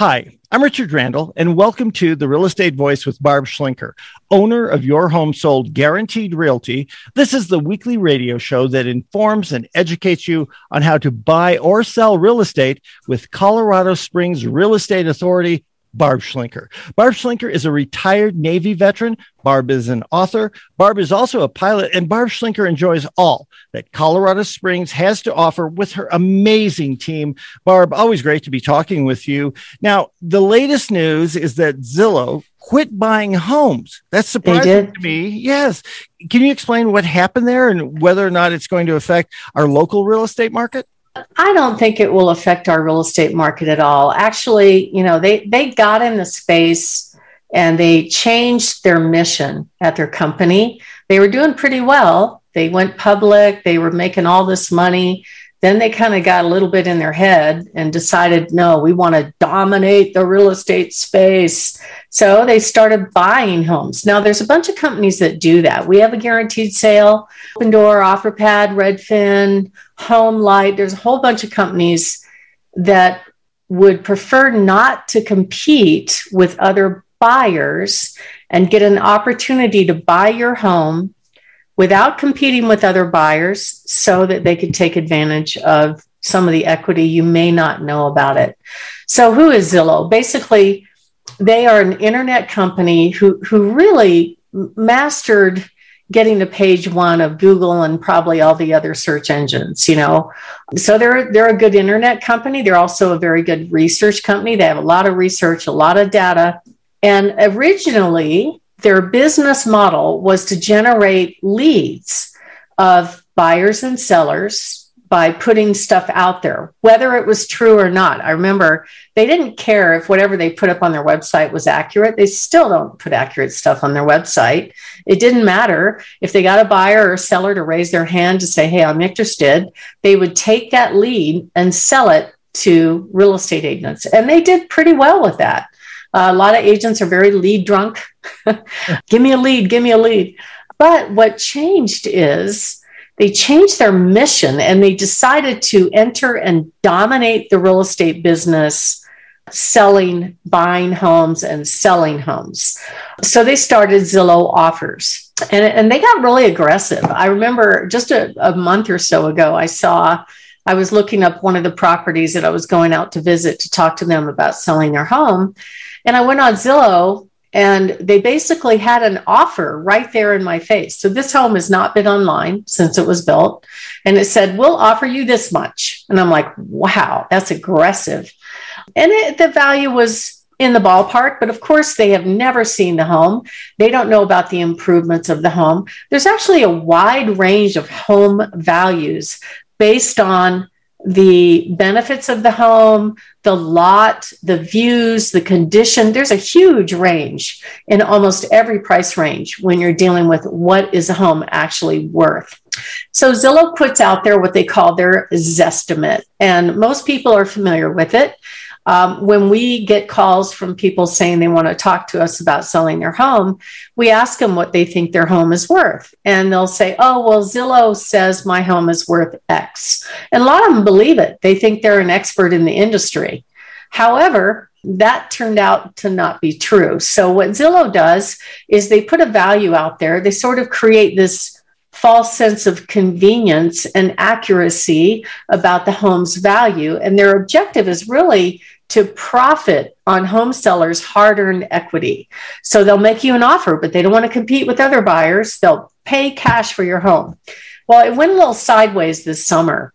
Hi, I'm Richard Randall, and welcome to the Real Estate Voice with Barb Schlinker, owner of Your Home Sold Guaranteed Realty. This is the weekly radio show that informs and educates you on how to buy or sell real estate with Colorado Springs Real Estate Authority Barb Schlinker. Barb Schlinker is a retired Navy veteran. Barb is an author. Barb is also a pilot, and Barb Schlinker enjoys all that Colorado Springs has to offer with her amazing team. Barb, always great to be talking with you. Now, the latest news is that Zillow quit buying homes. That's surprising to me. Yes. Can you explain what happened there and whether or not it's going to affect our local real estate market? I don't think it will affect our real estate market at all. Actually, you know, they they got in the space and they changed their mission at their company. They were doing pretty well. They went public, they were making all this money. Then they kind of got a little bit in their head and decided, no, we want to dominate the real estate space. So they started buying homes. Now, there's a bunch of companies that do that. We have a guaranteed sale, Opendoor, OfferPad, Redfin, HomeLight. There's a whole bunch of companies that would prefer not to compete with other buyers and get an opportunity to buy your home without competing with other buyers so that they could take advantage of some of the equity you may not know about it. So, who is Zillow? Basically, they are an internet company who, who really mastered getting to page one of Google and probably all the other search engines, you know. So they're they're a good internet company. They're also a very good research company. They have a lot of research, a lot of data. And originally, their business model was to generate leads of buyers and sellers by putting stuff out there, whether it was true or not. I remember they didn't care if whatever they put up on their website was accurate. They still don't put accurate stuff on their website. It didn't matter if they got a buyer or seller to raise their hand to say, Hey, I'm interested. They would take that lead and sell it to real estate agents. And they did pretty well with that. A lot of agents are very lead drunk. give me a lead, give me a lead. But what changed is they changed their mission and they decided to enter and dominate the real estate business selling, buying homes and selling homes. So they started Zillow offers and, and they got really aggressive. I remember just a, a month or so ago, I saw I was looking up one of the properties that I was going out to visit to talk to them about selling their home. And I went on Zillow and they basically had an offer right there in my face. So this home has not been online since it was built. And it said, We'll offer you this much. And I'm like, Wow, that's aggressive. And it, the value was in the ballpark, but of course, they have never seen the home. They don't know about the improvements of the home. There's actually a wide range of home values based on the benefits of the home, the lot, the views, the condition. There's a huge range in almost every price range when you're dealing with what is a home actually worth. So Zillow puts out there what they call their Zestimate, and most people are familiar with it. Um, when we get calls from people saying they want to talk to us about selling their home, we ask them what they think their home is worth. And they'll say, oh, well, Zillow says my home is worth X. And a lot of them believe it. They think they're an expert in the industry. However, that turned out to not be true. So, what Zillow does is they put a value out there, they sort of create this false sense of convenience and accuracy about the home's value. And their objective is really to profit on home sellers' hard earned equity. So they'll make you an offer, but they don't want to compete with other buyers. They'll pay cash for your home. Well, it went a little sideways this summer.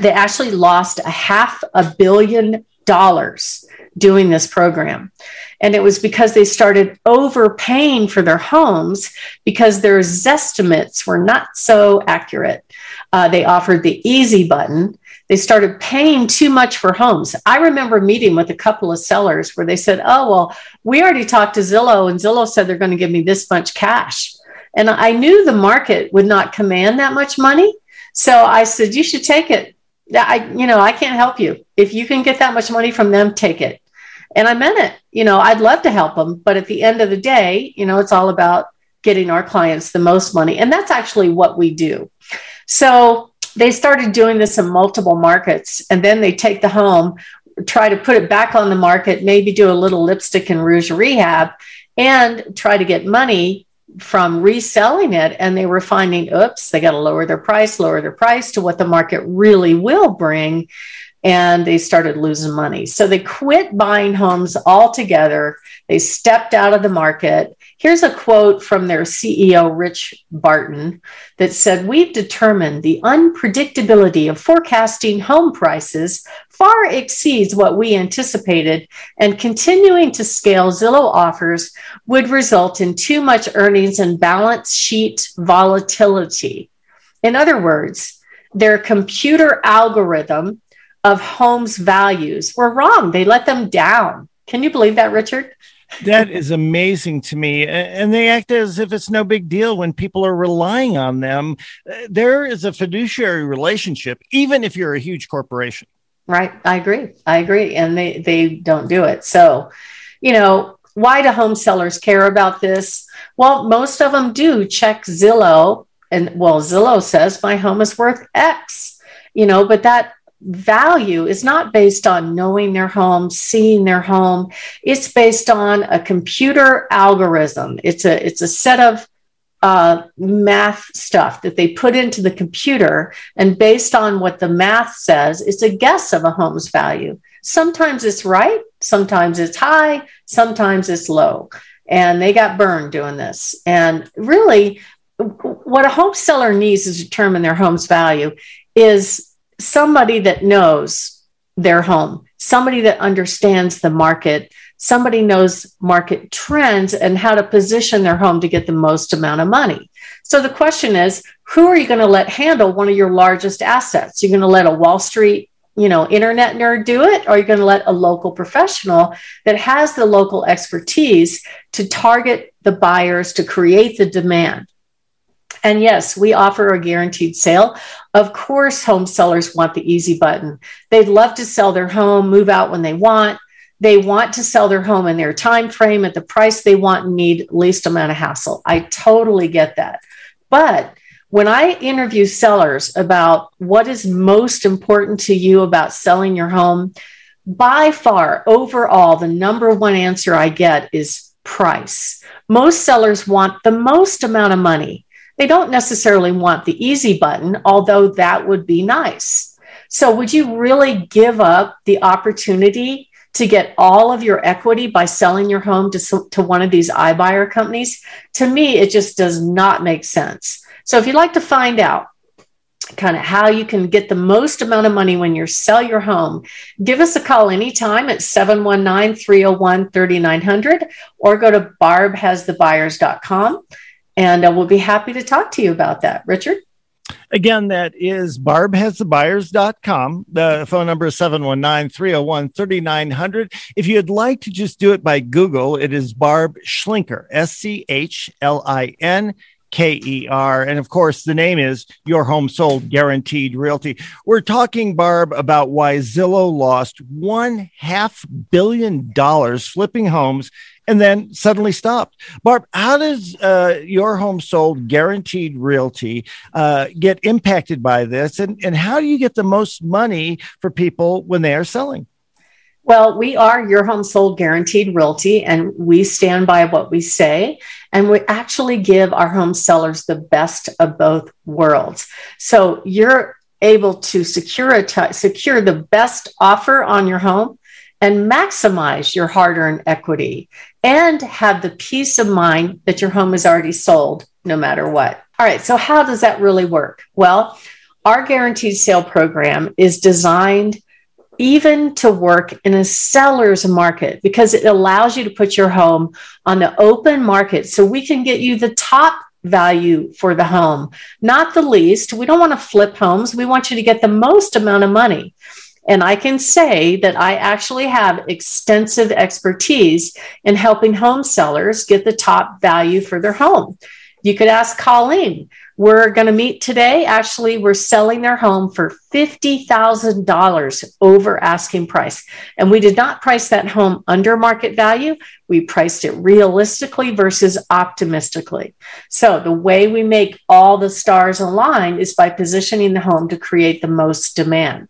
They actually lost a half a billion dollars doing this program. And it was because they started overpaying for their homes because their estimates were not so accurate. Uh, they offered the easy button. They started paying too much for homes. I remember meeting with a couple of sellers where they said, Oh, well, we already talked to Zillow, and Zillow said they're going to give me this much cash. And I knew the market would not command that much money. So I said, You should take it. I, you know, I can't help you. If you can get that much money from them, take it. And I meant it. You know, I'd love to help them, but at the end of the day, you know, it's all about getting our clients the most money. And that's actually what we do. So they started doing this in multiple markets and then they take the home try to put it back on the market, maybe do a little lipstick and rouge rehab, and try to get money from reselling it. And they were finding, oops, they got to lower their price, lower their price to what the market really will bring. And they started losing money. So they quit buying homes altogether. They stepped out of the market Here's a quote from their CEO, Rich Barton, that said, We've determined the unpredictability of forecasting home prices far exceeds what we anticipated, and continuing to scale Zillow offers would result in too much earnings and balance sheet volatility. In other words, their computer algorithm of homes values were wrong. They let them down. Can you believe that, Richard? That is amazing to me. And they act as if it's no big deal when people are relying on them. Uh, there is a fiduciary relationship, even if you're a huge corporation. Right. I agree. I agree. And they, they don't do it. So, you know, why do home sellers care about this? Well, most of them do check Zillow. And well, Zillow says my home is worth X, you know, but that value is not based on knowing their home, seeing their home. It's based on a computer algorithm. It's a it's a set of uh, math stuff that they put into the computer, and based on what the math says, it's a guess of a home's value. Sometimes it's right, sometimes it's high, sometimes it's low. And they got burned doing this. And really, what a home seller needs to determine their home's value is somebody that knows their home, somebody that understands the market, somebody knows market trends and how to position their home to get the most amount of money. So the question is, who are you going to let handle one of your largest assets? You're going to let a Wall Street, you know, internet nerd do it, or are you going to let a local professional that has the local expertise to target the buyers to create the demand? And yes, we offer a guaranteed sale. Of course, home sellers want the easy button. They'd love to sell their home, move out when they want. They want to sell their home in their time frame at the price they want and need least amount of hassle. I totally get that. But when I interview sellers about what is most important to you about selling your home, by far, overall, the number one answer I get is price. Most sellers want the most amount of money they don't necessarily want the easy button, although that would be nice. So, would you really give up the opportunity to get all of your equity by selling your home to, to one of these iBuyer companies? To me, it just does not make sense. So, if you'd like to find out kind of how you can get the most amount of money when you sell your home, give us a call anytime at 719 301 3900 or go to barbhasthebuyers.com and uh, we'll be happy to talk to you about that. Richard? Again, that is barbhasthebuyers.com. The phone number is 719 301 3900. If you'd like to just do it by Google, it is Barb Schlinker, S C H L I N K E R. And of course, the name is Your Home Sold Guaranteed Realty. We're talking, Barb, about why Zillow lost one half billion dollars flipping homes and then suddenly stopped. Barb, how does uh, your home sold guaranteed realty uh, get impacted by this? And, and how do you get the most money for people when they are selling? Well, we are your home sold guaranteed realty, and we stand by what we say. And we actually give our home sellers the best of both worlds. So you're able to secure a t- secure the best offer on your home and maximize your hard earned equity and have the peace of mind that your home is already sold no matter what. All right, so how does that really work? Well, our guaranteed sale program is designed even to work in a seller's market because it allows you to put your home on the open market so we can get you the top value for the home, not the least. We don't want to flip homes. We want you to get the most amount of money. And I can say that I actually have extensive expertise in helping home sellers get the top value for their home. You could ask Colleen. We're going to meet today. Actually, we're selling their home for $50,000 over asking price. And we did not price that home under market value. We priced it realistically versus optimistically. So, the way we make all the stars align is by positioning the home to create the most demand.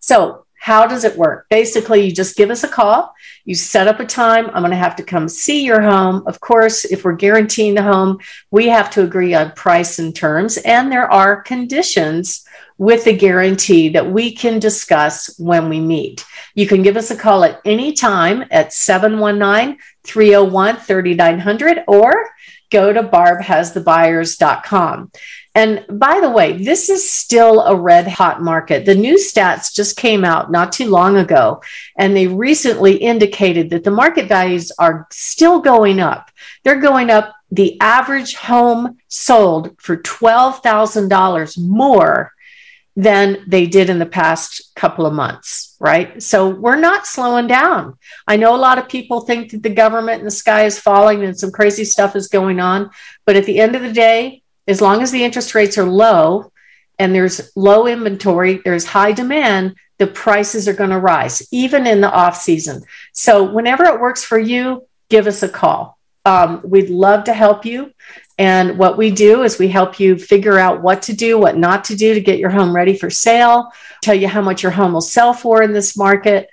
So, how does it work? Basically, you just give us a call. You set up a time. I'm going to have to come see your home. Of course, if we're guaranteeing the home, we have to agree on price and terms. And there are conditions with the guarantee that we can discuss when we meet. You can give us a call at any time at 719 301 3900 or go to barbhasthebuyers.com. And by the way, this is still a red hot market. The new stats just came out not too long ago, and they recently indicated that the market values are still going up. They're going up. The average home sold for $12,000 more than they did in the past couple of months, right? So we're not slowing down. I know a lot of people think that the government and the sky is falling and some crazy stuff is going on, but at the end of the day, as long as the interest rates are low and there's low inventory, there's high demand, the prices are going to rise, even in the off season. So, whenever it works for you, give us a call. Um, we'd love to help you. And what we do is we help you figure out what to do, what not to do to get your home ready for sale, tell you how much your home will sell for in this market.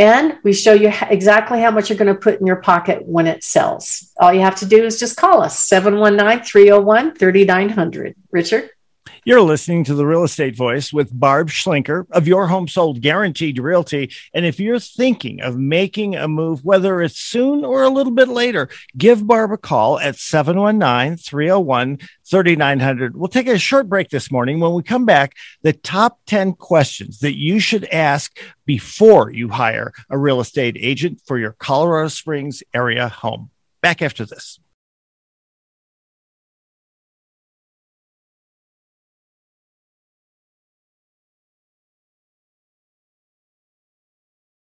And we show you exactly how much you're going to put in your pocket when it sells. All you have to do is just call us 719 301 3900. Richard? You're listening to the Real Estate Voice with Barb Schlinker of Your Home Sold Guaranteed Realty. And if you're thinking of making a move, whether it's soon or a little bit later, give Barb a call at 719 301 3900. We'll take a short break this morning. When we come back, the top 10 questions that you should ask before you hire a real estate agent for your Colorado Springs area home. Back after this.